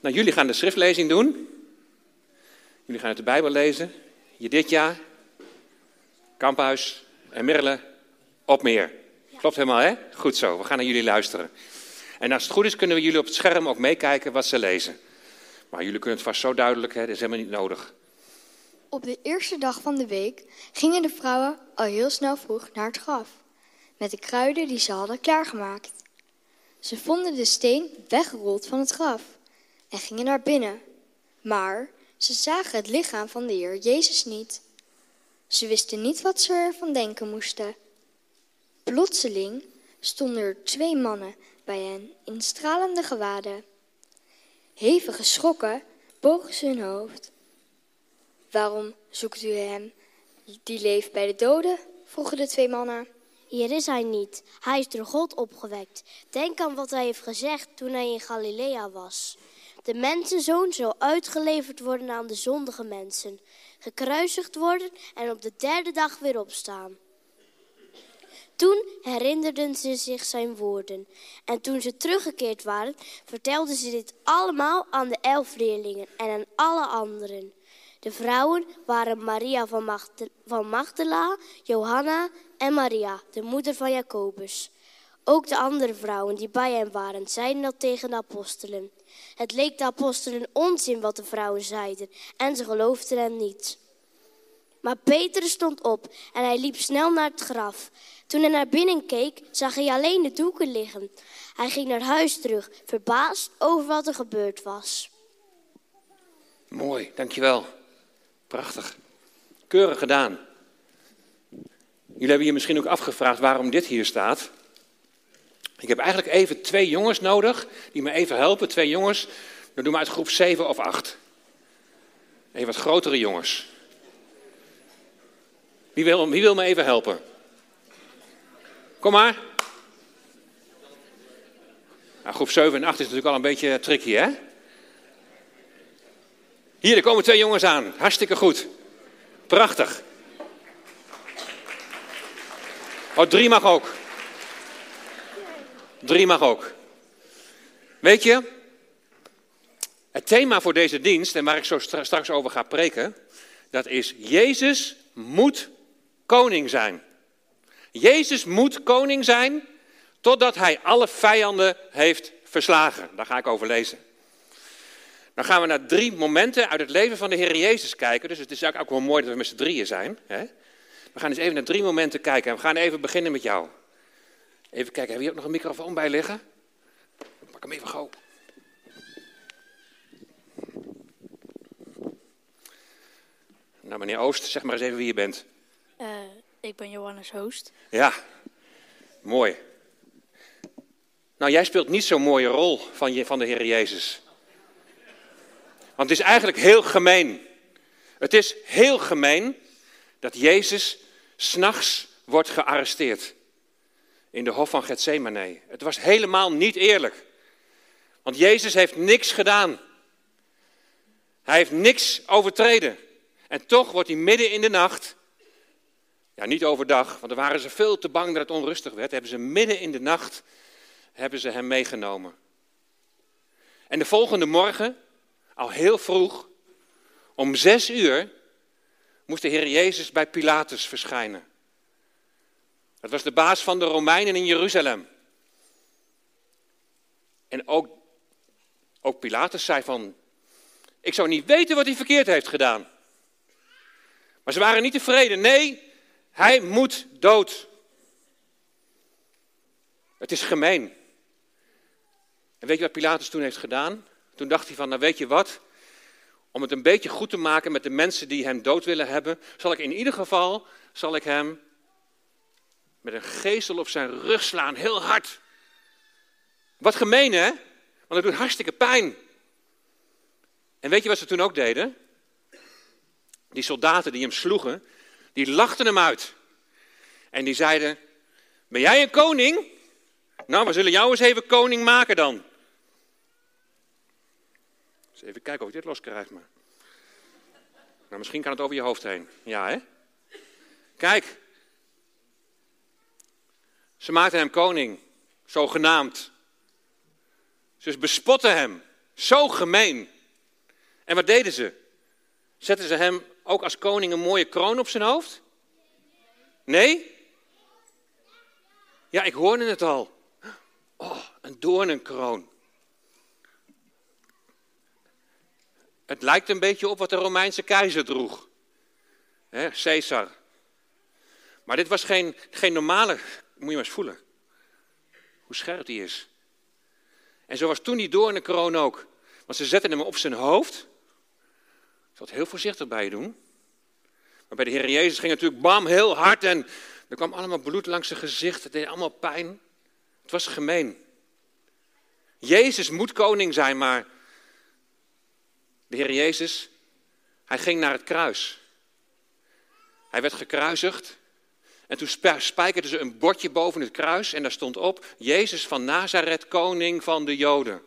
Nou, jullie gaan de schriftlezing doen. Jullie gaan uit de Bijbel lezen. Je dit jaar. Kamphuis en Mirle op meer. Klopt helemaal, hè? Goed zo. We gaan naar jullie luisteren. En als het goed is, kunnen we jullie op het scherm ook meekijken wat ze lezen. Maar jullie kunnen het vast zo duidelijk, hè? dat is helemaal niet nodig. Op de eerste dag van de week gingen de vrouwen al heel snel vroeg naar het graf. Met de kruiden die ze hadden klaargemaakt. Ze vonden de steen weggerold van het graf en gingen naar binnen. Maar ze zagen het lichaam van de Heer Jezus niet. Ze wisten niet wat ze ervan denken moesten. Plotseling stonden er twee mannen bij hen in stralende gewaden. Hevig geschrokken bogen ze hun hoofd. Waarom zoekt u hem die leeft bij de doden? vroegen de twee mannen. Hier is hij niet. Hij is door God opgewekt. Denk aan wat hij heeft gezegd toen hij in Galilea was. De mensenzoon zal uitgeleverd worden aan de zondige mensen, gekruisigd worden en op de derde dag weer opstaan. Toen herinnerden ze zich zijn woorden. En toen ze teruggekeerd waren, vertelden ze dit allemaal aan de elf leerlingen en aan alle anderen. De vrouwen waren Maria van Magdala, Johanna en Maria, de moeder van Jacobus. Ook de andere vrouwen die bij hem waren, zeiden dat tegen de apostelen. Het leek de apostelen onzin wat de vrouwen zeiden en ze geloofden hen niet. Maar Peter stond op en hij liep snel naar het graf. Toen hij naar binnen keek, zag hij alleen de doeken liggen. Hij ging naar huis terug, verbaasd over wat er gebeurd was. Mooi, dankjewel. Prachtig. Keurig gedaan. Jullie hebben je misschien ook afgevraagd waarom dit hier staat. Ik heb eigenlijk even twee jongens nodig die me even helpen. Twee jongens, dan doen we uit groep 7 of 8. Even wat grotere jongens. Wie wil, wie wil me even helpen? Kom maar. Nou, groep 7 en 8 is natuurlijk al een beetje tricky, hè? Hier, er komen twee jongens aan. Hartstikke goed. Prachtig. Oh, drie mag ook. Drie mag ook. Weet je, het thema voor deze dienst, en waar ik zo straks over ga preken, dat is Jezus moet koning zijn. Jezus moet koning zijn totdat hij alle vijanden heeft verslagen. Daar ga ik over lezen. Dan gaan we naar drie momenten uit het leven van de Heer Jezus kijken. Dus het is eigenlijk ook wel mooi dat we met z'n drieën zijn. Hè? We gaan eens even naar drie momenten kijken. En we gaan even beginnen met jou. Even kijken, heb je ook nog een microfoon bij liggen? Pak hem even gauw. Nou, meneer Oost, zeg maar eens even wie je bent. Uh, ik ben Johannes Hoost. Ja, mooi. Nou, jij speelt niet zo'n mooie rol van, je, van de Heer Jezus. Want het is eigenlijk heel gemeen. Het is heel gemeen dat Jezus s'nachts wordt gearresteerd. In de hof van Gethsemane. Het was helemaal niet eerlijk. Want Jezus heeft niks gedaan. Hij heeft niks overtreden. En toch wordt hij midden in de nacht ja, niet overdag, want dan waren ze veel te bang dat het onrustig werd. Hebben ze midden in de nacht hebben ze hem meegenomen. En de volgende morgen, al heel vroeg, om zes uur, moest de Heer Jezus bij Pilatus verschijnen. Dat was de baas van de Romeinen in Jeruzalem. En ook, ook Pilatus zei van, ik zou niet weten wat hij verkeerd heeft gedaan. Maar ze waren niet tevreden. Nee, hij moet dood. Het is gemeen. En weet je wat Pilatus toen heeft gedaan? Toen dacht hij van, nou weet je wat? Om het een beetje goed te maken met de mensen die hem dood willen hebben, zal ik in ieder geval, zal ik hem met een geestel op zijn rug slaan, heel hard. Wat gemeen hè? Want het doet hartstikke pijn. En weet je wat ze toen ook deden? Die soldaten die hem sloegen, die lachten hem uit. En die zeiden, ben jij een koning? Nou, we zullen jou eens even koning maken dan. Dus even kijken of ik dit los krijg. Maar. Nou, misschien kan het over je hoofd heen. Ja, hè? Kijk. Ze maakten hem koning, zogenaamd. Ze bespotten hem. Zo gemeen. En wat deden ze? Zetten ze hem ook als koning een mooie kroon op zijn hoofd? Nee? Ja, ik hoorde het al. Oh, een doornenkroon. Het lijkt een beetje op wat de Romeinse keizer droeg. Hè, Caesar. Maar dit was geen, geen normale, moet je maar eens voelen. Hoe scherp die is. En zo was toen die doornenkroon ook. Want ze zetten hem op zijn hoofd. Ik het heel voorzichtig bij je doen. Maar bij de Heer Jezus ging het natuurlijk bam, heel hard. En er kwam allemaal bloed langs zijn gezicht. Het deed allemaal pijn. Het was gemeen. Jezus moet koning zijn, maar de Heer Jezus, hij ging naar het kruis. Hij werd gekruisigd. En toen spijkerden ze een bordje boven het kruis en daar stond op: Jezus van Nazareth, koning van de Joden.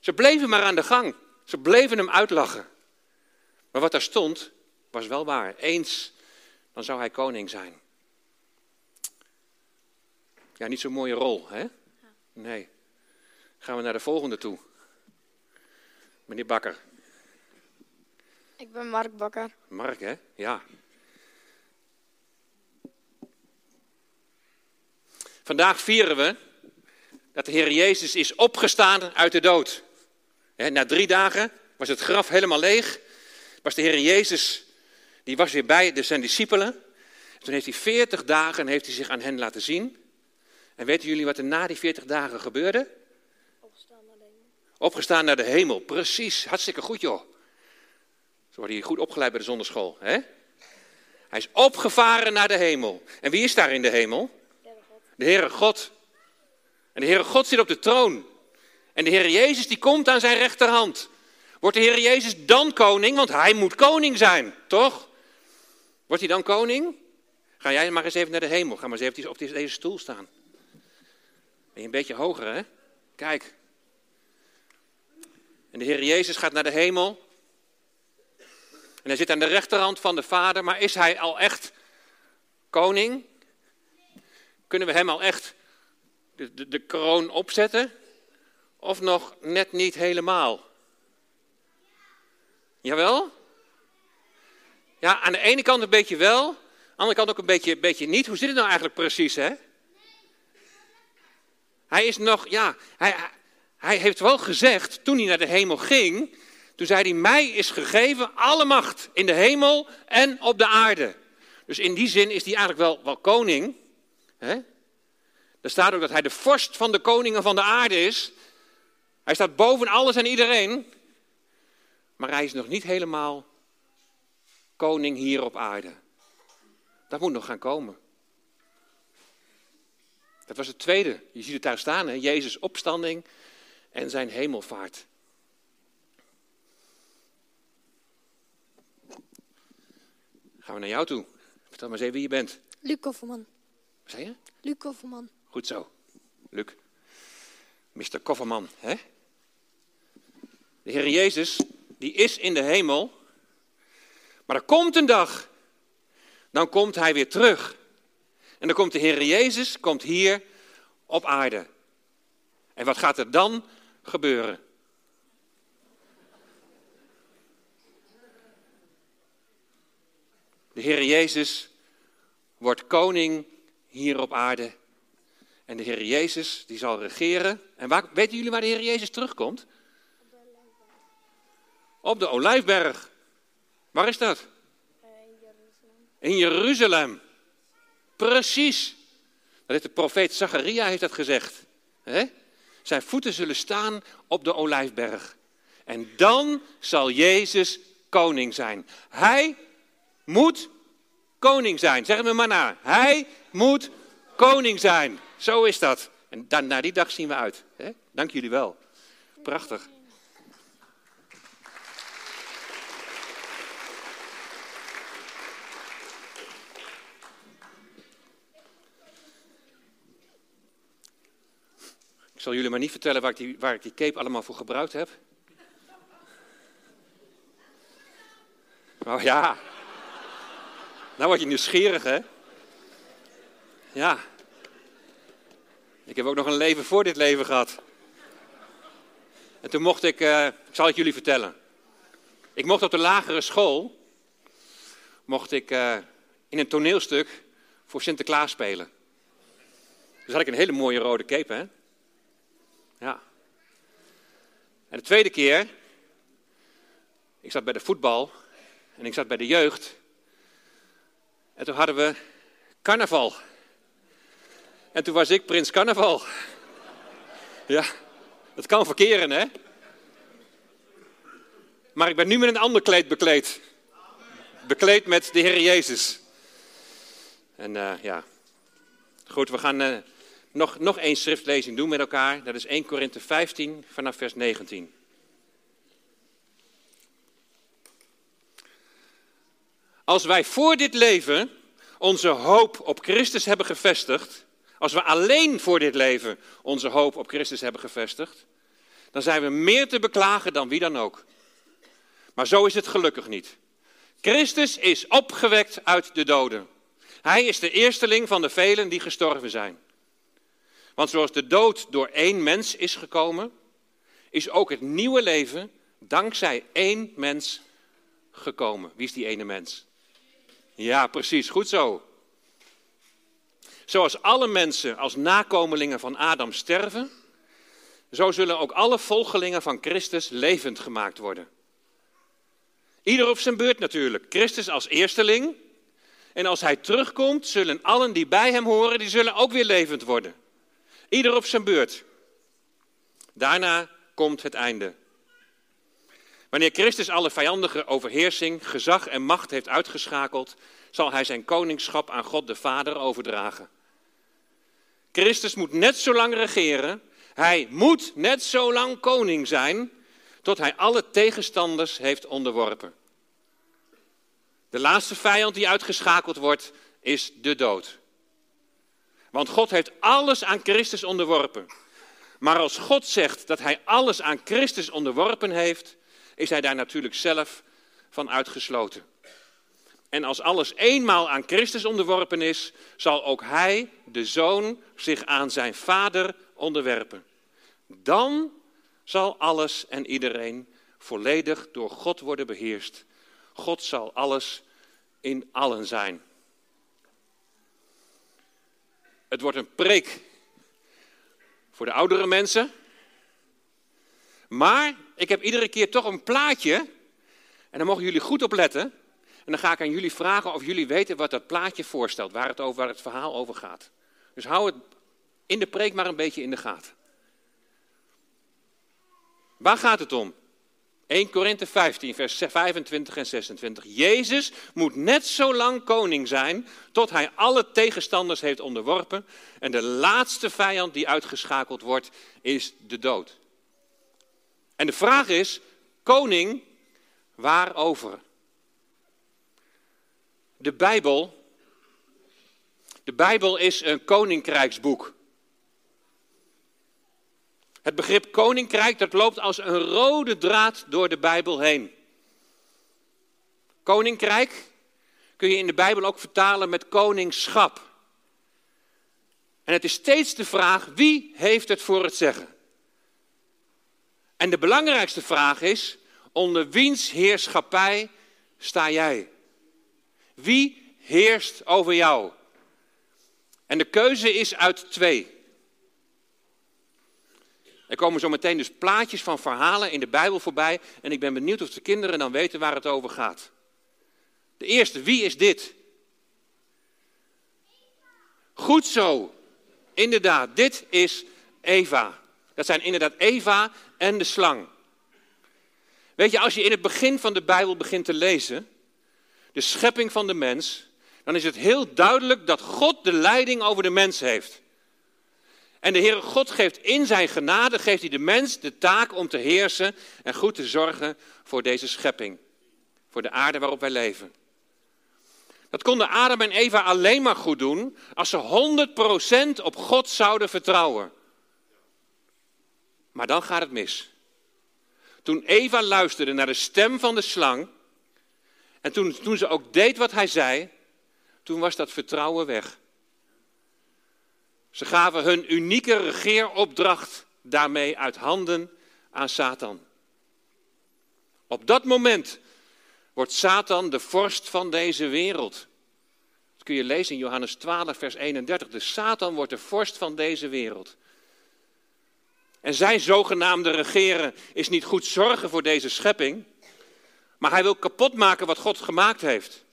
Ze bleven maar aan de gang. Ze bleven hem uitlachen. Maar wat daar stond, was wel waar. Eens, dan zou hij koning zijn. Ja, niet zo'n mooie rol, hè? Nee. Gaan we naar de volgende toe. Meneer Bakker. Ik ben Mark Bakker. Mark, hè? Ja. Vandaag vieren we dat de Heer Jezus is opgestaan uit de dood. na drie dagen was het graf helemaal leeg. Was de Heer Jezus, die was weer bij de zijn discipelen. Toen heeft hij veertig dagen heeft hij zich aan hen laten zien. En weten jullie wat er na die veertig dagen gebeurde? Opgestaan naar de hemel. Opgestaan naar de hemel, precies. Hartstikke goed joh. Zo wordt hij goed opgeleid bij de zonderschool. Hè? Hij is opgevaren naar de hemel. En wie is daar in de hemel? De Heere God. En de Heere God zit op de troon. En de Heere Jezus die komt aan zijn rechterhand. Wordt de Heere Jezus dan koning? Want hij moet koning zijn, toch? Wordt hij dan koning? Ga jij maar eens even naar de hemel. Ga maar eens even op deze stoel staan. Ben je een beetje hoger, hè? Kijk. En de Heer Jezus gaat naar de hemel. En hij zit aan de rechterhand van de Vader. Maar is hij al echt koning? Kunnen we hem al echt de, de, kroon opzetten? Of nog net niet helemaal? Jawel? Ja, aan de ene kant een beetje wel, aan de andere kant ook een beetje, beetje niet. Hoe zit het nou eigenlijk precies, hè? Hij is nog, ja, hij, hij heeft wel gezegd, toen hij naar de hemel ging, toen zei hij, mij is gegeven alle macht in de hemel en op de aarde. Dus in die zin is hij eigenlijk wel, wel koning. Hè? Er staat ook dat hij de vorst van de koningen van de aarde is. Hij staat boven alles en iedereen. Maar hij is nog niet helemaal koning hier op aarde. Dat moet nog gaan komen. Dat was het tweede. Je ziet het daar staan, hè? Jezus' opstanding en zijn hemelvaart. Gaan we naar jou toe. Vertel maar eens even wie je bent. Luc Kofferman. Zei je? Luc Kofferman. Goed zo. Luc. Mr. Kofferman, hè? De Heer Jezus, die is in de hemel. Maar er komt een dag. Dan komt hij weer terug. En dan komt de Heer Jezus, komt hier op aarde. En wat gaat er dan gebeuren? De Heer Jezus wordt koning hier op aarde. En de Heer Jezus, die zal regeren. En waar, weten jullie waar de Heer Jezus terugkomt? Op de Olijfberg. Waar is dat? In Jeruzalem. Precies. Dat heeft de profeet Zacharia heeft dat gezegd. Zijn voeten zullen staan op de Olijfberg. En dan zal Jezus koning zijn. Hij moet koning zijn. Zeg het me maar na. Hij moet koning zijn. Zo is dat. En dan, naar die dag zien we uit. Hè? Dank jullie wel. Prachtig. Ik zal jullie maar niet vertellen waar ik die, waar ik die cape allemaal voor gebruikt heb. Oh ja. Nou word je nieuwsgierig, hè? Ja. Ik heb ook nog een leven voor dit leven gehad. En toen mocht ik, uh, ik zal het jullie vertellen. Ik mocht op de lagere school, mocht ik uh, in een toneelstuk voor Sinterklaas spelen. Dus had ik een hele mooie rode cape, hè? Ja. En de tweede keer, ik zat bij de voetbal en ik zat bij de jeugd. En toen hadden we carnaval. En toen was ik prins carnaval. Ja, het kan verkeren, hè? Maar ik ben nu met een ander kleed bekleed. Bekleed met de Heer Jezus. En uh, ja, goed, we gaan uh, nog, nog één schriftlezing doen met elkaar. Dat is 1 Korinthe 15 vanaf vers 19. Als wij voor dit leven onze hoop op Christus hebben gevestigd, als we alleen voor dit leven onze hoop op Christus hebben gevestigd, dan zijn we meer te beklagen dan wie dan ook. Maar zo is het gelukkig niet. Christus is opgewekt uit de doden. Hij is de eersteling van de velen die gestorven zijn. Want zoals de dood door één mens is gekomen, is ook het nieuwe leven dankzij één mens gekomen. Wie is die ene mens? Ja, precies, goed zo. Zoals alle mensen als nakomelingen van Adam sterven, zo zullen ook alle volgelingen van Christus levend gemaakt worden. Ieder op zijn beurt natuurlijk. Christus als eersteling. En als hij terugkomt, zullen allen die bij hem horen, die zullen ook weer levend worden. Ieder op zijn beurt. Daarna komt het einde. Wanneer Christus alle vijandige overheersing, gezag en macht heeft uitgeschakeld, zal hij zijn koningschap aan God de Vader overdragen. Christus moet net zo lang regeren, hij moet net zo lang koning zijn, tot hij alle tegenstanders heeft onderworpen. De laatste vijand die uitgeschakeld wordt, is de dood. Want God heeft alles aan Christus onderworpen. Maar als God zegt dat hij alles aan Christus onderworpen heeft, is hij daar natuurlijk zelf van uitgesloten. En als alles eenmaal aan Christus onderworpen is, zal ook hij, de zoon, zich aan zijn vader onderwerpen. Dan zal alles en iedereen volledig door God worden beheerst. God zal alles in allen zijn. Het wordt een preek voor de oudere mensen. Maar ik heb iedere keer toch een plaatje. En daar mogen jullie goed op letten. En dan ga ik aan jullie vragen of jullie weten wat dat plaatje voorstelt. Waar het, over, waar het verhaal over gaat. Dus hou het in de preek maar een beetje in de gaten. Waar gaat het om? 1 Korinthe 15, vers 25 en 26. Jezus moet net zo lang koning zijn tot hij alle tegenstanders heeft onderworpen. En de laatste vijand die uitgeschakeld wordt is de dood. En de vraag is, koning, waarover? De Bijbel, de Bijbel is een koninkrijksboek. Het begrip koninkrijk, dat loopt als een rode draad door de Bijbel heen. Koninkrijk kun je in de Bijbel ook vertalen met koningschap. En het is steeds de vraag, wie heeft het voor het zeggen? En de belangrijkste vraag is, onder wiens heerschappij sta jij? Wie heerst over jou? En de keuze is uit twee. Er komen zo meteen dus plaatjes van verhalen in de Bijbel voorbij. En ik ben benieuwd of de kinderen dan weten waar het over gaat. De eerste, wie is dit? Goed zo. Inderdaad, dit is Eva. Dat zijn inderdaad Eva en de slang. Weet je, als je in het begin van de Bijbel begint te lezen, de schepping van de mens, dan is het heel duidelijk dat God de leiding over de mens heeft. En de Heere God geeft in zijn genade, geeft hij de mens de taak om te heersen en goed te zorgen voor deze schepping. Voor de aarde waarop wij leven. Dat konden Adam en Eva alleen maar goed doen als ze 100% op God zouden vertrouwen. Maar dan gaat het mis. Toen Eva luisterde naar de stem van de slang en toen, toen ze ook deed wat hij zei, toen was dat vertrouwen weg. Ze gaven hun unieke regeeropdracht daarmee uit handen aan Satan. Op dat moment wordt Satan de vorst van deze wereld. Dat kun je lezen in Johannes 12, vers 31. De Satan wordt de vorst van deze wereld. En zijn zogenaamde regeren is niet goed zorgen voor deze schepping, maar hij wil kapot maken wat God gemaakt heeft.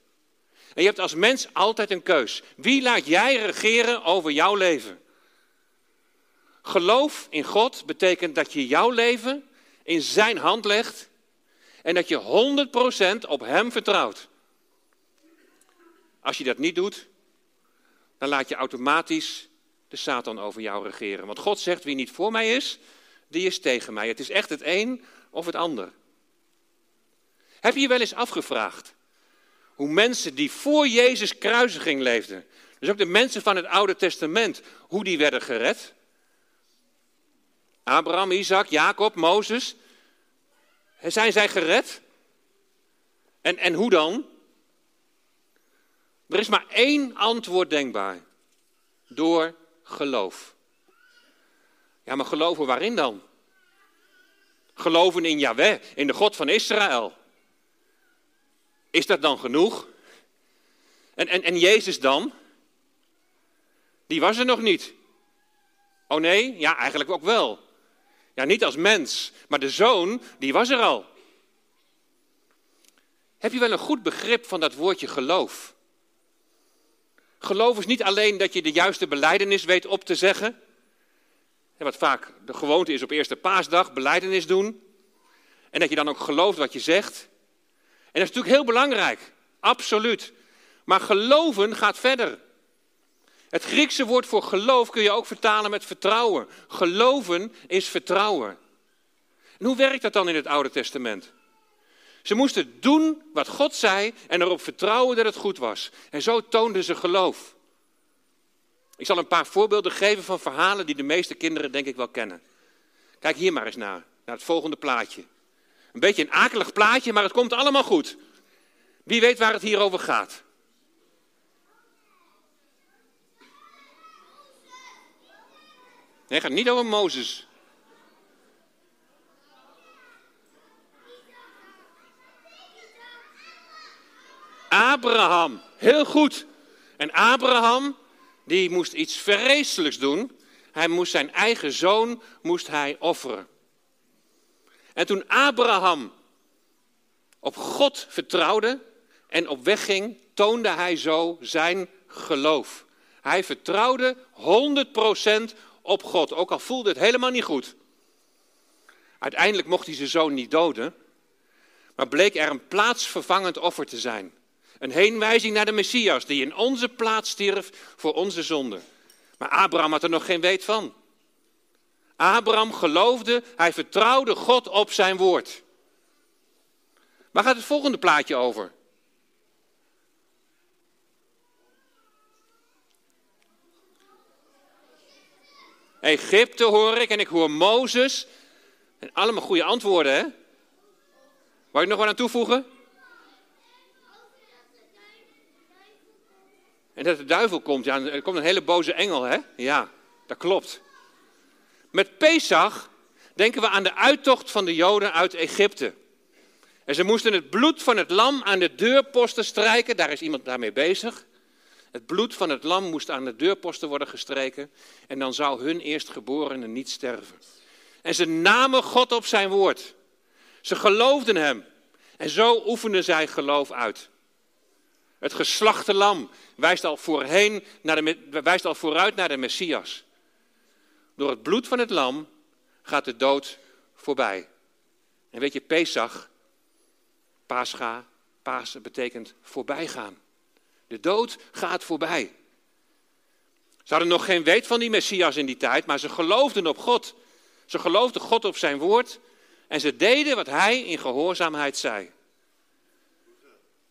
En je hebt als mens altijd een keus. Wie laat jij regeren over jouw leven? Geloof in God betekent dat je jouw leven in zijn hand legt en dat je 100% op hem vertrouwt. Als je dat niet doet, dan laat je automatisch Satan over jou regeren. Want God zegt, wie niet voor mij is, die is tegen mij. Het is echt het een of het ander. Heb je je wel eens afgevraagd hoe mensen die voor Jezus kruisiging leefden, dus ook de mensen van het Oude Testament, hoe die werden gered? Abraham, Isaac, Jacob, Mozes. Zijn zij gered? En, en hoe dan? Er is maar één antwoord denkbaar. Door geloof. Ja, maar geloven waarin dan? Geloven in Yahweh, in de God van Israël. Is dat dan genoeg? En, en, en Jezus dan? Die was er nog niet. Oh nee? Ja, eigenlijk ook wel. Ja, niet als mens, maar de zoon, die was er al. Heb je wel een goed begrip van dat woordje geloof? Geloof is niet alleen dat je de juiste beleidenis weet op te zeggen. Wat vaak de gewoonte is op eerste paasdag, beleidenis doen. En dat je dan ook gelooft wat je zegt. En dat is natuurlijk heel belangrijk, absoluut. Maar geloven gaat verder. Het Griekse woord voor geloof kun je ook vertalen met vertrouwen. Geloven is vertrouwen. En hoe werkt dat dan in het Oude Testament? Ze moesten doen wat God zei en erop vertrouwen dat het goed was. En zo toonden ze geloof. Ik zal een paar voorbeelden geven van verhalen die de meeste kinderen denk ik wel kennen. Kijk hier maar eens naar, naar het volgende plaatje. Een beetje een akelig plaatje, maar het komt allemaal goed. Wie weet waar het hier over gaat? Nee, het gaat niet over Mozes. Abraham, heel goed. En Abraham, die moest iets vreselijks doen. Hij moest zijn eigen zoon moest hij offeren. En toen Abraham op God vertrouwde en op weg ging, toonde hij zo zijn geloof. Hij vertrouwde 100% op God, ook al voelde het helemaal niet goed. Uiteindelijk mocht hij zijn zoon niet doden, maar bleek er een plaatsvervangend offer te zijn. Een heenwijzing naar de Messias, die in onze plaats stierf voor onze zonde. Maar Abraham had er nog geen weet van. Abraham geloofde, hij vertrouwde God op zijn woord. Waar gaat het volgende plaatje over? Egypte hoor ik en ik hoor Mozes. En allemaal goede antwoorden, hè? Wou je nog wat aan toevoegen? En dat de duivel komt. Ja, er komt een hele boze engel, hè? Ja, dat klopt. Met Pesach denken we aan de uittocht van de Joden uit Egypte. En ze moesten het bloed van het lam aan de deurposten strijken. Daar is iemand daarmee bezig. Het bloed van het lam moest aan de deurposten worden gestreken. En dan zou hun eerstgeborene niet sterven. En ze namen God op zijn woord. Ze geloofden hem. En zo oefenden zij geloof uit. Het geslachte lam wijst al, voorheen naar de, wijst al vooruit naar de Messias. Door het bloed van het lam gaat de dood voorbij. En weet je, Pesach, Pascha, Pasen betekent voorbijgaan. De dood gaat voorbij. Ze hadden nog geen weet van die Messias in die tijd, maar ze geloofden op God. Ze geloofden God op zijn woord en ze deden wat hij in gehoorzaamheid zei.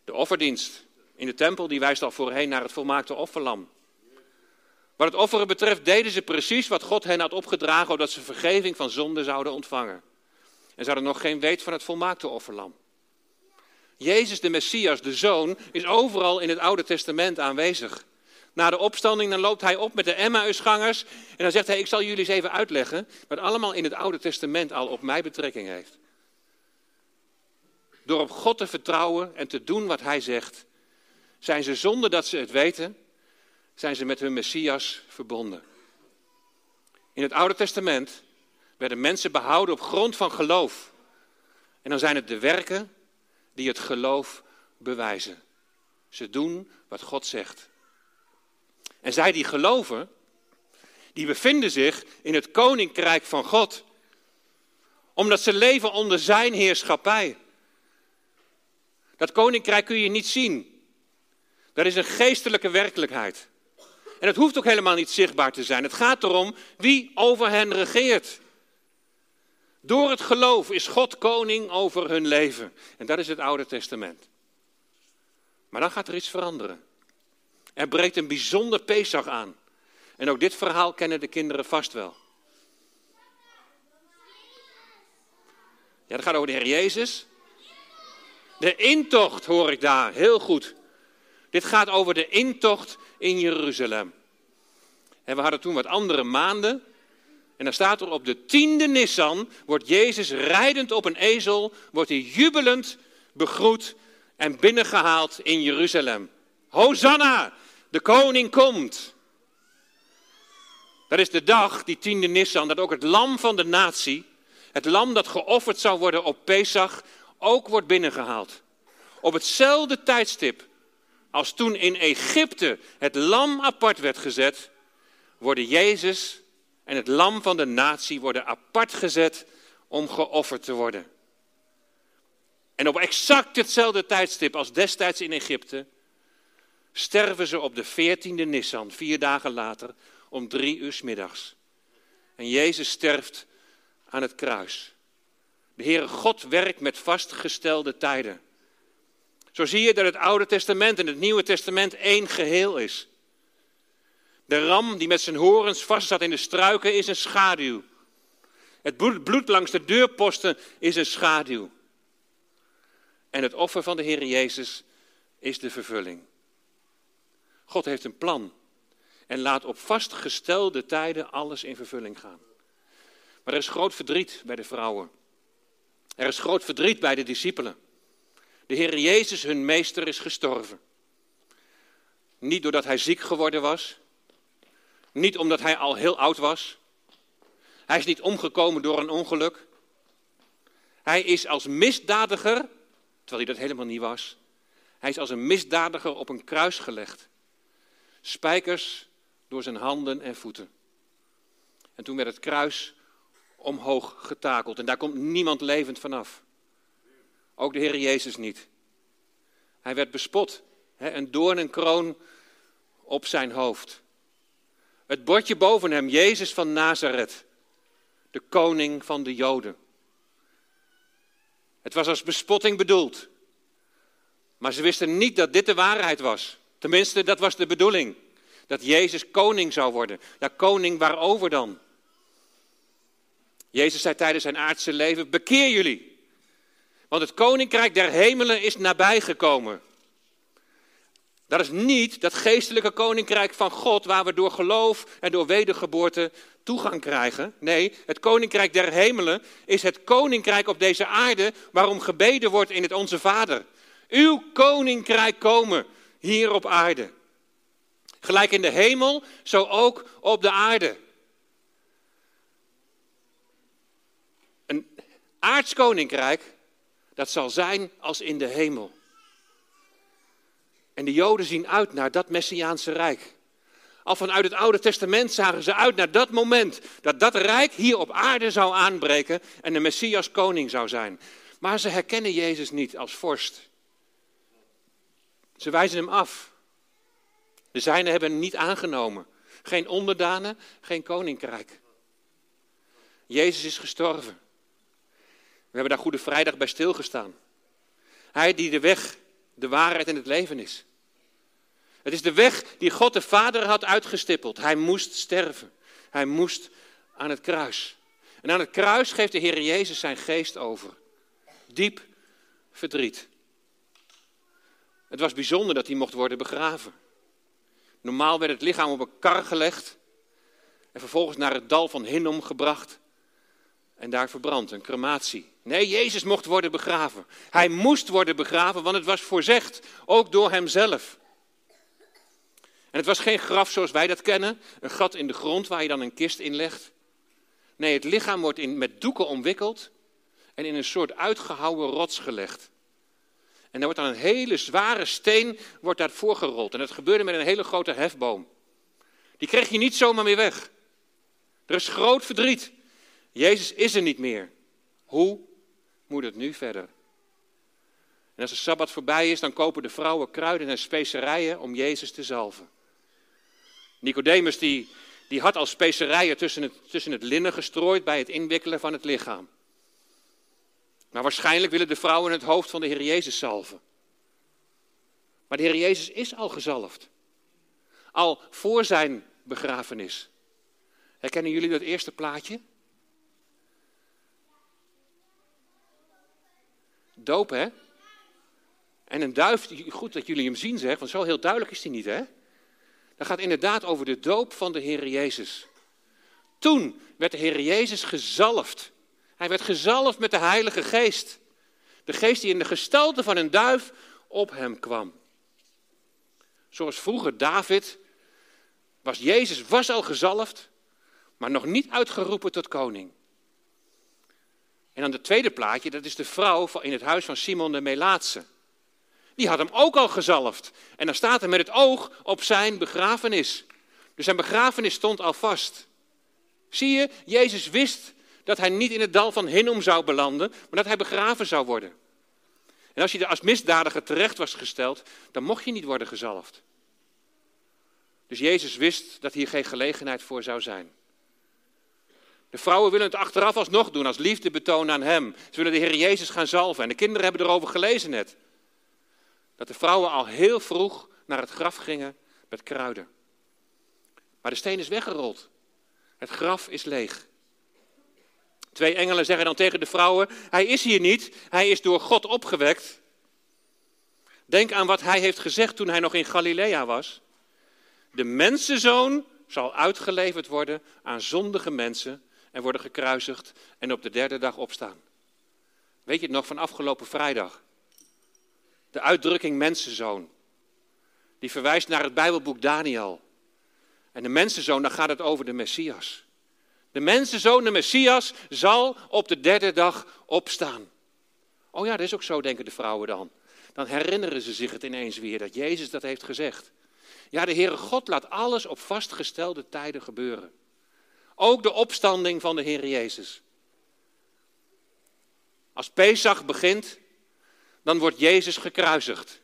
De offerdienst in de tempel die wijst al voorheen naar het volmaakte offerlam. Wat het offeren betreft deden ze precies wat God hen had opgedragen, opdat ze vergeving van zonde zouden ontvangen. En ze hadden nog geen weet van het volmaakte offerlam. Jezus de Messias, de Zoon, is overal in het Oude Testament aanwezig. Na de opstanding dan loopt hij op met de Emmausgangers en dan zegt hij, ik zal jullie eens even uitleggen wat allemaal in het Oude Testament al op mij betrekking heeft. Door op God te vertrouwen en te doen wat hij zegt, zijn ze zonder dat ze het weten, zijn ze met hun Messias verbonden. In het Oude Testament werden mensen behouden op grond van geloof. En dan zijn het de werken die het geloof bewijzen. Ze doen wat God zegt. En zij die geloven, die bevinden zich in het koninkrijk van God. Omdat ze leven onder zijn heerschappij. Dat koninkrijk kun je niet zien. Dat is een geestelijke werkelijkheid. En het hoeft ook helemaal niet zichtbaar te zijn. Het gaat erom wie over hen regeert. Door het geloof is God koning over hun leven. En dat is het Oude Testament. Maar dan gaat er iets veranderen. Er breekt een bijzonder Pesach aan. En ook dit verhaal kennen de kinderen vast wel. Ja, dat gaat over de Heer Jezus. De intocht hoor ik daar, heel goed. Dit gaat over de intocht in Jeruzalem. En we hadden toen wat andere maanden. En dan staat er op de tiende Nissan wordt Jezus rijdend op een ezel, wordt hij jubelend begroet en binnengehaald in Jeruzalem. Hosanna, de koning komt. Dat is de dag, die tiende Nissan, dat ook het lam van de natie, het lam dat geofferd zou worden op Pesach, ook wordt binnengehaald. Op hetzelfde tijdstip als toen in Egypte het lam apart werd gezet, worden Jezus en het lam van de natie worden apart gezet om geofferd te worden. En op exact hetzelfde tijdstip als destijds in Egypte sterven ze op de 14e Nissan, vier dagen later, om drie uur middags. En Jezus sterft aan het kruis. De Heere God werkt met vastgestelde tijden. Zo zie je dat het Oude Testament en het Nieuwe Testament één geheel is. De ram die met zijn horens vast zat in de struiken is een schaduw. Het bloed langs de deurposten is een schaduw. En het offer van de Heer Jezus is de vervulling. God heeft een plan en laat op vastgestelde tijden alles in vervulling gaan. Maar er is groot verdriet bij de vrouwen. Er is groot verdriet bij de discipelen. De Heer Jezus, hun meester, is gestorven. Niet doordat hij ziek geworden was. Niet omdat hij al heel oud was. Hij is niet omgekomen door een ongeluk. Hij is als misdadiger, terwijl hij dat helemaal niet was. Hij is als een misdadiger op een kruis gelegd. Spijkers door zijn handen en voeten. En toen werd het kruis omhoog getakeld. En daar komt niemand levend vanaf. Ook de Heer Jezus niet. Hij werd bespot. Hè, een doorn en kroon op zijn hoofd. Het bordje boven hem, Jezus van Nazareth, de koning van de Joden. Het was als bespotting bedoeld. Maar ze wisten niet dat dit de waarheid was. Tenminste, dat was de bedoeling. Dat Jezus koning zou worden. Ja, koning waarover dan? Jezus zei tijdens zijn aardse leven: Bekeer jullie. Want het koninkrijk der hemelen is nabijgekomen. Dat is niet dat geestelijke koninkrijk van God waar we door geloof en door wedergeboorte toegang krijgen. Nee, het koninkrijk der hemelen is het koninkrijk op deze aarde waarom gebeden wordt in het Onze Vader. Uw koninkrijk komen hier op aarde. Gelijk in de hemel, zo ook op de aarde. Een aardskoninkrijk, dat zal zijn als in de hemel. En de Joden zien uit naar dat Messiaanse rijk. Al vanuit het Oude Testament zagen ze uit naar dat moment dat dat rijk hier op aarde zou aanbreken en de Messias koning zou zijn. Maar ze herkennen Jezus niet als vorst. Ze wijzen hem af. De zijnen hebben hem niet aangenomen. Geen onderdanen, geen koninkrijk. Jezus is gestorven. We hebben daar Goede Vrijdag bij stilgestaan. Hij die de weg, de waarheid en het leven is. Het is de weg die God de Vader had uitgestippeld. Hij moest sterven. Hij moest aan het kruis. En aan het kruis geeft de Heer Jezus zijn geest over. Diep verdriet. Het was bijzonder dat hij mocht worden begraven. Normaal werd het lichaam op een kar gelegd en vervolgens naar het dal van Hinnom gebracht en daar verbrand, een crematie. Nee, Jezus mocht worden begraven. Hij moest worden begraven, want het was voorzegd, ook door hemzelf. En het was geen graf zoals wij dat kennen, een gat in de grond waar je dan een kist in legt. Nee, het lichaam wordt in, met doeken omwikkeld en in een soort uitgehouwen rots gelegd. En daar wordt dan een hele zware steen wordt daar voorgerold. En dat gebeurde met een hele grote hefboom. Die kreeg je niet zomaar meer weg. Er is groot verdriet. Jezus is er niet meer. Hoe moet het nu verder? En als de sabbat voorbij is, dan kopen de vrouwen kruiden en specerijen om Jezus te zalven. Nicodemus die, die had al specerijen tussen het, tussen het linnen gestrooid bij het inwikkelen van het lichaam. Maar waarschijnlijk willen de vrouwen het hoofd van de Heer Jezus zalven. Maar de Heer Jezus is al gezalfd. Al voor zijn begrafenis. Herkennen jullie dat eerste plaatje? Doop, hè? En een duif, goed dat jullie hem zien zeg, want zo heel duidelijk is hij niet, hè? Dat gaat inderdaad over de doop van de Heer Jezus. Toen werd de Heer Jezus gezalfd. Hij werd gezalfd met de Heilige Geest. De geest die in de gestalte van een duif op hem kwam. Zoals vroeger David was Jezus was al gezalfd, maar nog niet uitgeroepen tot koning. En dan het tweede plaatje, dat is de vrouw in het huis van Simon de Melaatse. Die had hem ook al gezalfd. En dan staat er met het oog op zijn begrafenis. Dus zijn begrafenis stond al vast. Zie je, Jezus wist dat hij niet in het dal van Hinnom zou belanden, maar dat hij begraven zou worden. En als je er als misdadiger terecht was gesteld, dan mocht je niet worden gezalfd. Dus Jezus wist dat hier geen gelegenheid voor zou zijn. De vrouwen willen het achteraf alsnog doen, als liefde betonen aan hem. Ze willen de Heer Jezus gaan zalven. En de kinderen hebben erover gelezen net. Dat de vrouwen al heel vroeg naar het graf gingen met kruiden. Maar de steen is weggerold. Het graf is leeg. Twee engelen zeggen dan tegen de vrouwen: Hij is hier niet, hij is door God opgewekt. Denk aan wat hij heeft gezegd toen hij nog in Galilea was. De mensenzoon zal uitgeleverd worden aan zondige mensen en worden gekruisigd en op de derde dag opstaan. Weet je het nog van afgelopen vrijdag? De uitdrukking mensenzoon. Die verwijst naar het Bijbelboek Daniel. En de mensenzoon, dan gaat het over de Messias. De mensenzoon, de Messias, zal op de derde dag opstaan. Oh ja, dat is ook zo, denken de vrouwen dan. Dan herinneren ze zich het ineens weer, dat Jezus dat heeft gezegd. Ja, de Heere God laat alles op vastgestelde tijden gebeuren. Ook de opstanding van de Heer Jezus. Als Pesach begint, dan wordt Jezus gekruisigd.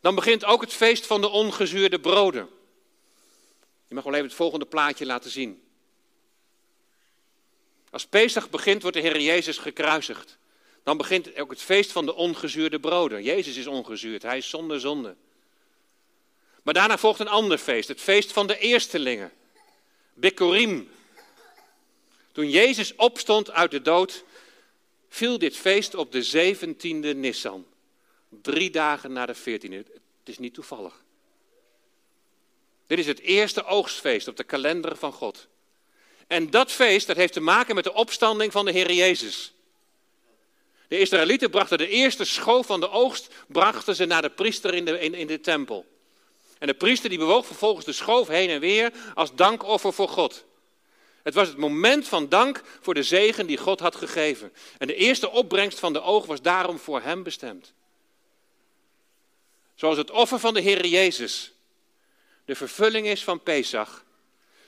Dan begint ook het feest van de ongezuurde broden. Je mag wel even het volgende plaatje laten zien. Als Pesach begint, wordt de Heer Jezus gekruisigd. Dan begint ook het feest van de ongezuurde broden. Jezus is ongezuurd, hij is zonder zonde. Maar daarna volgt een ander feest, het feest van de eerstelingen. Bikorim. Toen Jezus opstond uit de dood, viel dit feest op de 17e Nissan. Drie dagen na de 14e. Het is niet toevallig. Dit is het eerste oogstfeest op de kalender van God. En dat feest dat heeft te maken met de opstanding van de Heer Jezus. De Israëlieten brachten de eerste schoof van de oogst brachten ze naar de priester in de, in, in de tempel. En de priester die bewoog vervolgens de schoof heen en weer als dankoffer voor God. Het was het moment van dank voor de zegen die God had gegeven. En de eerste opbrengst van de oog was daarom voor hem bestemd. Zoals het offer van de Heer Jezus de vervulling is van Pesach.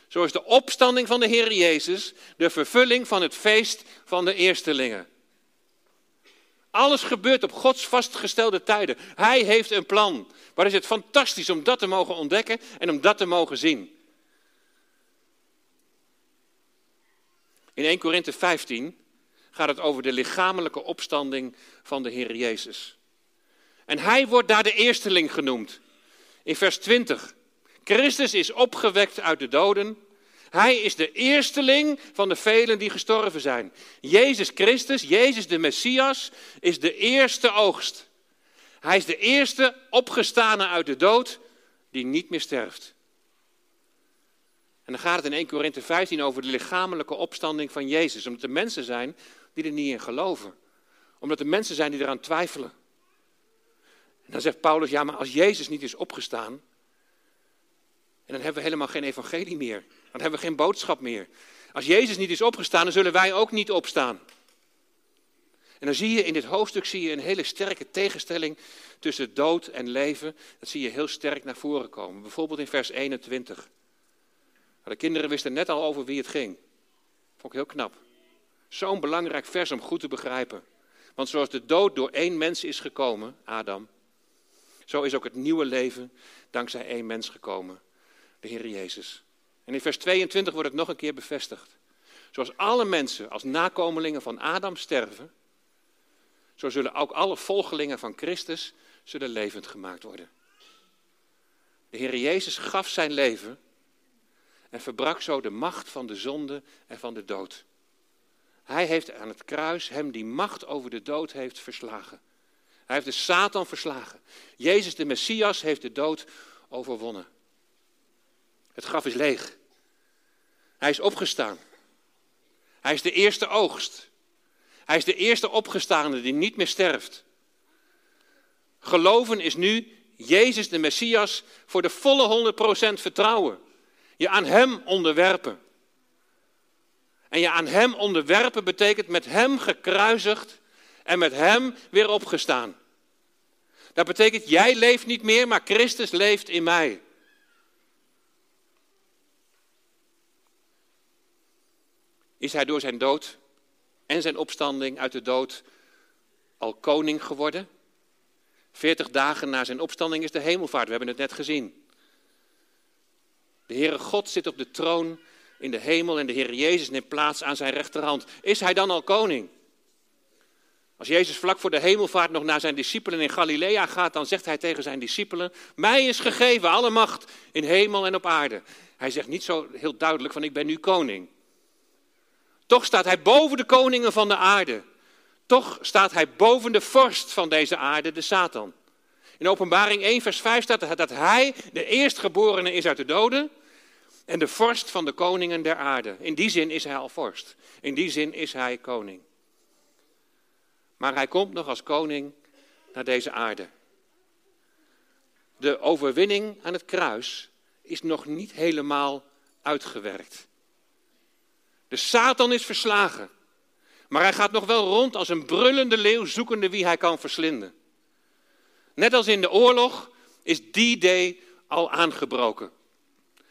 Zo is de opstanding van de Heer Jezus de vervulling van het feest van de eerstelingen. Alles gebeurt op Gods vastgestelde tijden. Hij heeft een plan. Wat is het fantastisch om dat te mogen ontdekken en om dat te mogen zien. In 1 Korinthe 15 gaat het over de lichamelijke opstanding van de Heer Jezus. En hij wordt daar de eersteling genoemd. In vers 20. Christus is opgewekt uit de doden. Hij is de eersteling van de velen die gestorven zijn. Jezus Christus, Jezus de Messias, is de eerste oogst. Hij is de eerste opgestane uit de dood die niet meer sterft. En dan gaat het in 1 Korinthe 15 over de lichamelijke opstanding van Jezus. Omdat er mensen zijn die er niet in geloven. Omdat er mensen zijn die eraan twijfelen. En dan zegt Paulus, ja, maar als Jezus niet is opgestaan, en dan hebben we helemaal geen evangelie meer. Dan hebben we geen boodschap meer. Als Jezus niet is opgestaan, dan zullen wij ook niet opstaan. En dan zie je in dit hoofdstuk zie je een hele sterke tegenstelling tussen dood en leven. Dat zie je heel sterk naar voren komen. Bijvoorbeeld in vers 21. De kinderen wisten net al over wie het ging. Vond ik heel knap. Zo'n belangrijk vers om goed te begrijpen. Want zoals de dood door één mens is gekomen, Adam, zo is ook het nieuwe leven dankzij één mens gekomen, de Heer Jezus. En in vers 22 wordt het nog een keer bevestigd. Zoals alle mensen als nakomelingen van Adam sterven, zo zullen ook alle volgelingen van Christus zullen levend gemaakt worden. De Heer Jezus gaf zijn leven en verbrak zo de macht van de zonde en van de dood. Hij heeft aan het kruis hem die macht over de dood heeft verslagen. Hij heeft de Satan verslagen. Jezus de Messias heeft de dood overwonnen. Het graf is leeg. Hij is opgestaan. Hij is de eerste oogst. Hij is de eerste opgestaande die niet meer sterft. Geloven is nu Jezus de Messias voor de volle 100% vertrouwen. Je aan Hem onderwerpen. En je aan Hem onderwerpen betekent met Hem gekruisigd en met Hem weer opgestaan. Dat betekent, jij leeft niet meer, maar Christus leeft in mij. Is Hij door zijn dood en zijn opstanding uit de dood al koning geworden? Veertig dagen na zijn opstanding is de hemelvaart, we hebben het net gezien. De Heere God zit op de troon in de hemel en de Heer Jezus neemt plaats aan zijn rechterhand. Is hij dan al koning? Als Jezus vlak voor de hemelvaart nog naar zijn discipelen in Galilea gaat, dan zegt hij tegen zijn discipelen: Mij is gegeven alle macht in hemel en op aarde. Hij zegt niet zo heel duidelijk van ik ben nu koning. Toch staat hij boven de koningen van de aarde. Toch staat hij boven de vorst van deze aarde, de Satan. In Openbaring 1, vers 5 staat dat hij de eerstgeborene is uit de doden en de vorst van de koningen der aarde. In die zin is hij al vorst. In die zin is hij koning. Maar hij komt nog als koning naar deze aarde. De overwinning aan het kruis is nog niet helemaal uitgewerkt. De Satan is verslagen. Maar hij gaat nog wel rond als een brullende leeuw zoekende wie hij kan verslinden. Net als in de oorlog is die day al aangebroken.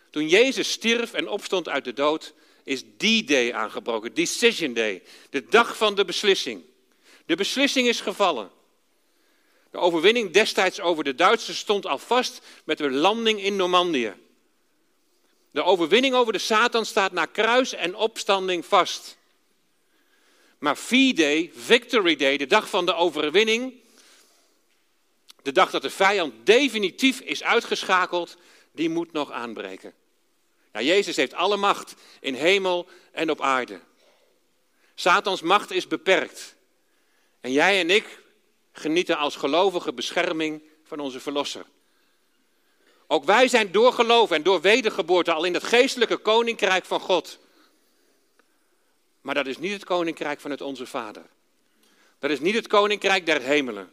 Toen Jezus stierf en opstond uit de dood, is die day aangebroken. Decision day. De dag van de beslissing. De beslissing is gevallen. De overwinning destijds over de Duitsers stond al vast met de landing in Normandië. De overwinning over de Satan staat na kruis en opstanding vast. Maar V-Day, Victory Day, de dag van de overwinning, de dag dat de vijand definitief is uitgeschakeld, die moet nog aanbreken. Ja, Jezus heeft alle macht in hemel en op aarde. Satans macht is beperkt. En jij en ik genieten als gelovige bescherming van onze Verlosser. Ook wij zijn door geloof en door wedergeboorte al in het geestelijke koninkrijk van God. Maar dat is niet het koninkrijk van het Onze Vader. Dat is niet het koninkrijk der hemelen.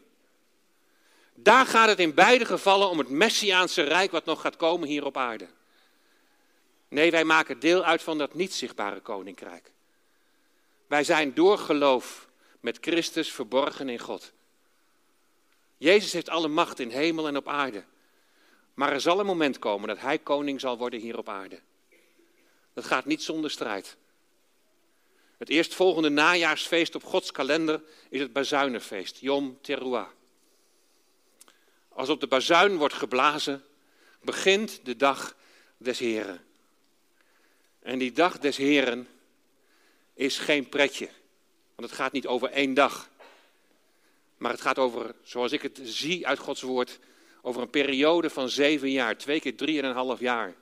Daar gaat het in beide gevallen om het Messiaanse rijk wat nog gaat komen hier op aarde. Nee, wij maken deel uit van dat niet zichtbare koninkrijk. Wij zijn door geloof met Christus verborgen in God. Jezus heeft alle macht in hemel en op aarde. Maar er zal een moment komen dat hij koning zal worden hier op aarde. Dat gaat niet zonder strijd. Het eerstvolgende najaarsfeest op Gods kalender is het bazuinenfeest, Yom Teruah. Als op de bazuin wordt geblazen, begint de dag des Heren. En die dag des Heren is geen pretje, want het gaat niet over één dag. Maar het gaat over, zoals ik het zie uit Gods woord, over een periode van zeven jaar, twee keer drieënhalf jaar.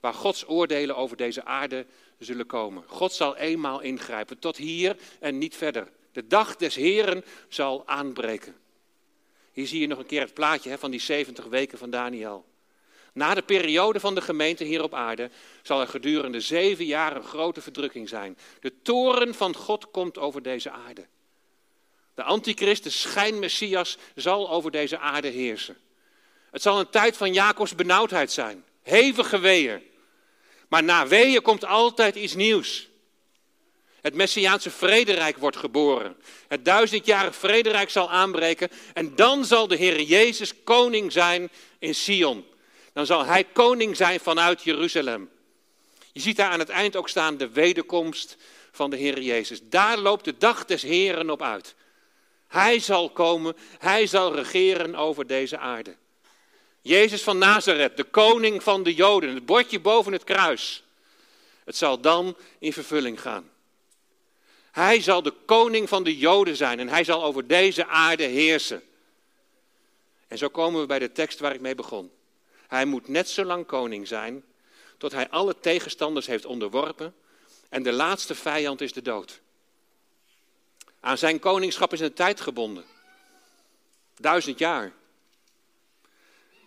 Waar Gods oordelen over deze aarde zullen komen. God zal eenmaal ingrijpen, tot hier en niet verder. De dag des Heren zal aanbreken. Hier zie je nog een keer het plaatje hè, van die 70 weken van Daniel. Na de periode van de gemeente hier op aarde zal er gedurende zeven jaar een grote verdrukking zijn. De toren van God komt over deze aarde. De antichrist, de schijnmessias, zal over deze aarde heersen. Het zal een tijd van Jacobs benauwdheid zijn. Hevige weeën. Maar na weeën komt altijd iets nieuws. Het Messiaanse vrederijk wordt geboren. Het duizendjarig vrederijk zal aanbreken. En dan zal de Heer Jezus koning zijn in Sion. Dan zal hij koning zijn vanuit Jeruzalem. Je ziet daar aan het eind ook staan de wederkomst van de Heer Jezus. Daar loopt de dag des Heren op uit. Hij zal komen, hij zal regeren over deze aarde. Jezus van Nazareth, de koning van de Joden, het bordje boven het kruis. Het zal dan in vervulling gaan. Hij zal de koning van de Joden zijn en hij zal over deze aarde heersen. En zo komen we bij de tekst waar ik mee begon. Hij moet net zo lang koning zijn tot hij alle tegenstanders heeft onderworpen en de laatste vijand is de dood. Aan zijn koningschap is een tijd gebonden. Duizend jaar.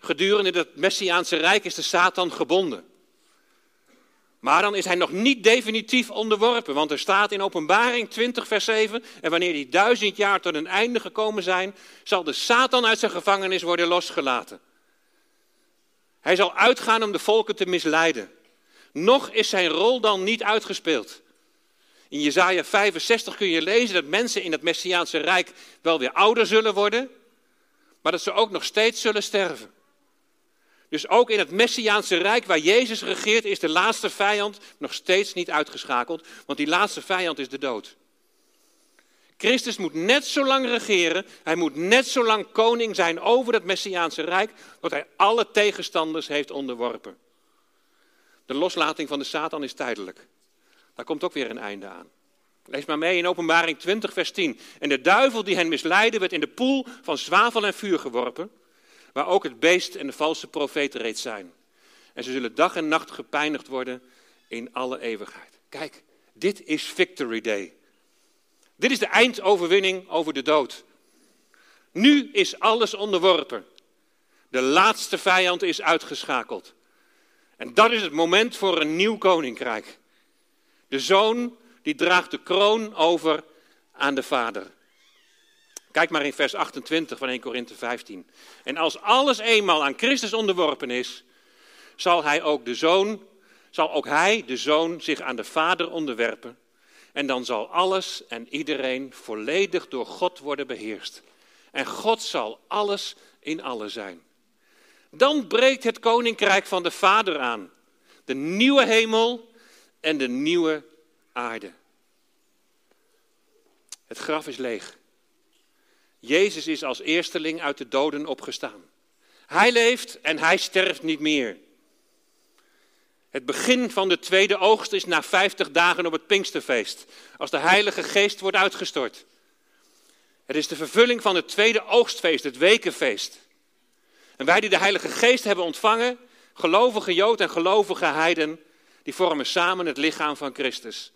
Gedurende het Messiaanse Rijk is de Satan gebonden. Maar dan is hij nog niet definitief onderworpen, want er staat in Openbaring 20, vers 7, en wanneer die duizend jaar tot een einde gekomen zijn, zal de Satan uit zijn gevangenis worden losgelaten. Hij zal uitgaan om de volken te misleiden. Nog is zijn rol dan niet uitgespeeld. In Jesaja 65 kun je lezen dat mensen in het Messiaanse Rijk wel weer ouder zullen worden, maar dat ze ook nog steeds zullen sterven. Dus ook in het Messiaanse Rijk waar Jezus regeert is de laatste vijand nog steeds niet uitgeschakeld, want die laatste vijand is de dood. Christus moet net zo lang regeren, hij moet net zo lang koning zijn over het Messiaanse Rijk, tot hij alle tegenstanders heeft onderworpen. De loslating van de Satan is tijdelijk. Daar komt ook weer een einde aan. Lees maar mee in Openbaring 20, vers 10. En de duivel die hen misleidde, werd in de poel van zwavel en vuur geworpen, waar ook het beest en de valse profeet reeds zijn. En ze zullen dag en nacht gepijnigd worden in alle eeuwigheid. Kijk, dit is Victory Day. Dit is de eindoverwinning over de dood. Nu is alles onderworpen. De laatste vijand is uitgeschakeld. En dat is het moment voor een nieuw koninkrijk. De zoon die draagt de kroon over aan de vader. Kijk maar in vers 28 van 1 Korinthe 15. En als alles eenmaal aan Christus onderworpen is, zal hij ook de zoon, zal ook hij, de zoon, zich aan de vader onderwerpen. En dan zal alles en iedereen volledig door God worden beheerst. En God zal alles in alle zijn. Dan breekt het koninkrijk van de Vader aan. De nieuwe hemel en de nieuwe aarde. Het graf is leeg. Jezus is als eersteling uit de doden opgestaan. Hij leeft en hij sterft niet meer. Het begin van de tweede oogst is na 50 dagen op het Pinksterfeest, als de Heilige Geest wordt uitgestort. Het is de vervulling van het tweede oogstfeest, het wekenfeest. En wij die de Heilige Geest hebben ontvangen, gelovige Jood en gelovige Heiden, die vormen samen het lichaam van Christus.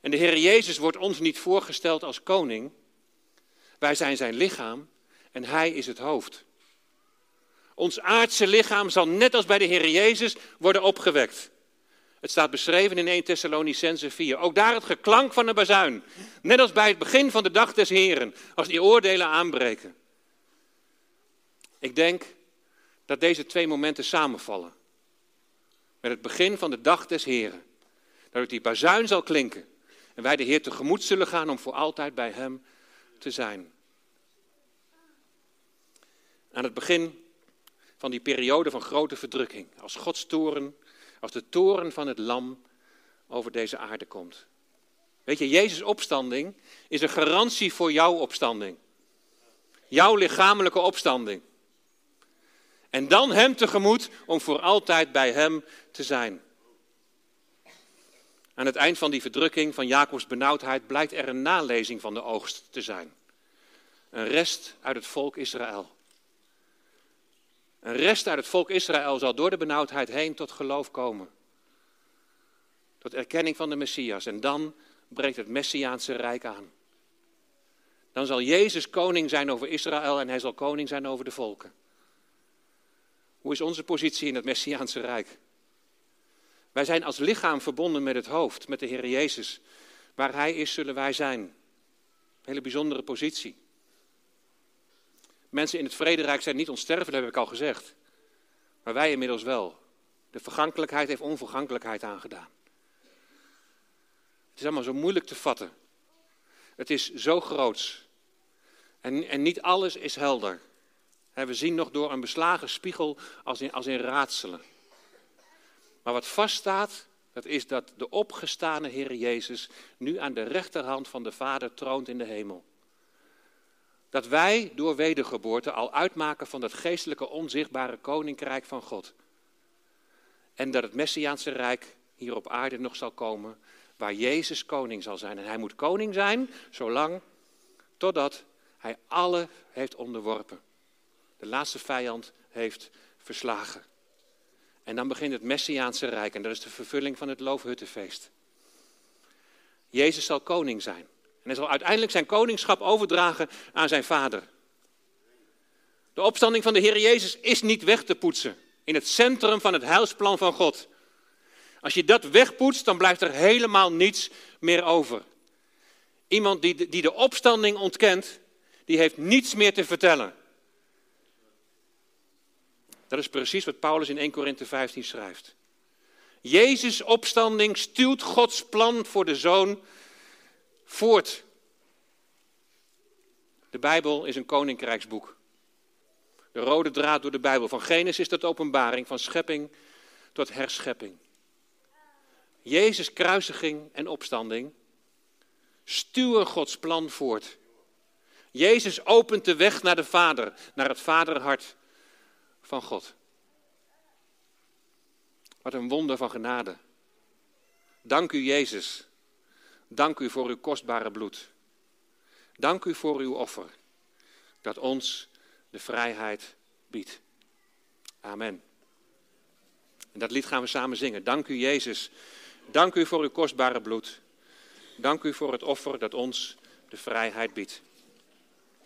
En de Heer Jezus wordt ons niet voorgesteld als koning. Wij zijn zijn lichaam en hij is het hoofd. Ons aardse lichaam zal net als bij de Heer Jezus worden opgewekt. Het staat beschreven in 1 Thessalonicense 4. Ook daar het geklank van de bazuin. Net als bij het begin van de dag des Heren, als die oordelen aanbreken. Ik denk dat deze twee momenten samenvallen. Met het begin van de dag des Heren. Dat die bazuin zal klinken. En wij de Heer tegemoet zullen gaan om voor altijd bij Hem te zijn. Aan het begin van die periode van grote verdrukking. Als Gods toren, als de toren van het lam over deze aarde komt. Weet je, Jezus' opstanding is een garantie voor jouw opstanding. Jouw lichamelijke opstanding. En dan Hem tegemoet om voor altijd bij Hem te zijn. Aan het eind van die verdrukking van Jacobs benauwdheid blijkt er een nalezing van de oogst te zijn. Een rest uit het volk Israël. Een rest uit het volk Israël zal door de benauwdheid heen tot geloof komen. Tot erkenning van de Messias. En dan breekt het Messiaanse rijk aan. Dan zal Jezus koning zijn over Israël en hij zal koning zijn over de volken. Hoe is onze positie in het Messiaanse Rijk? Wij zijn als lichaam verbonden met het hoofd, met de Heer Jezus. Waar Hij is, zullen wij zijn. Een hele bijzondere positie. Mensen in het vrederijk zijn niet onsterfelijk, dat heb ik al gezegd. Maar wij inmiddels wel. De vergankelijkheid heeft onvergankelijkheid aangedaan. Het is allemaal zo moeilijk te vatten. Het is zo groots. En, en niet alles is helder. We zien nog door een beslagen spiegel als in, als in raadselen. Maar wat vaststaat, dat is dat de opgestane Heer Jezus nu aan de rechterhand van de Vader troont in de hemel. Dat wij door wedergeboorte al uitmaken van dat geestelijke onzichtbare koninkrijk van God. En dat het Messiaanse Rijk hier op aarde nog zal komen, waar Jezus koning zal zijn. En hij moet koning zijn zolang, totdat hij alle heeft onderworpen. De laatste vijand heeft verslagen. En dan begint het Messiaanse Rijk en dat is de vervulling van het Loofhuttenfeest. Jezus zal koning zijn. En hij zal uiteindelijk zijn koningschap overdragen aan zijn vader. De opstanding van de Heer Jezus is niet weg te poetsen in het centrum van het heilsplan van God. Als je dat wegpoetst, dan blijft er helemaal niets meer over. Iemand die, die de opstanding ontkent, die heeft niets meer te vertellen. Dat is precies wat Paulus in 1 Korinthe 15 schrijft. Jezus' opstanding stuwt Gods plan voor de zoon voort. De Bijbel is een koninkrijksboek. De rode draad door de Bijbel, van Genesis tot openbaring, van schepping tot herschepping. Jezus' kruisiging en opstanding stuwen Gods plan voort. Jezus opent de weg naar de Vader, naar het Vaderhart van God. Wat een wonder van genade. Dank u, Jezus. Dank u voor uw kostbare bloed. Dank u voor uw offer, dat ons de vrijheid biedt. Amen. En dat lied gaan we samen zingen. Dank u, Jezus. Dank u voor uw kostbare bloed. Dank u voor het offer dat ons de vrijheid biedt.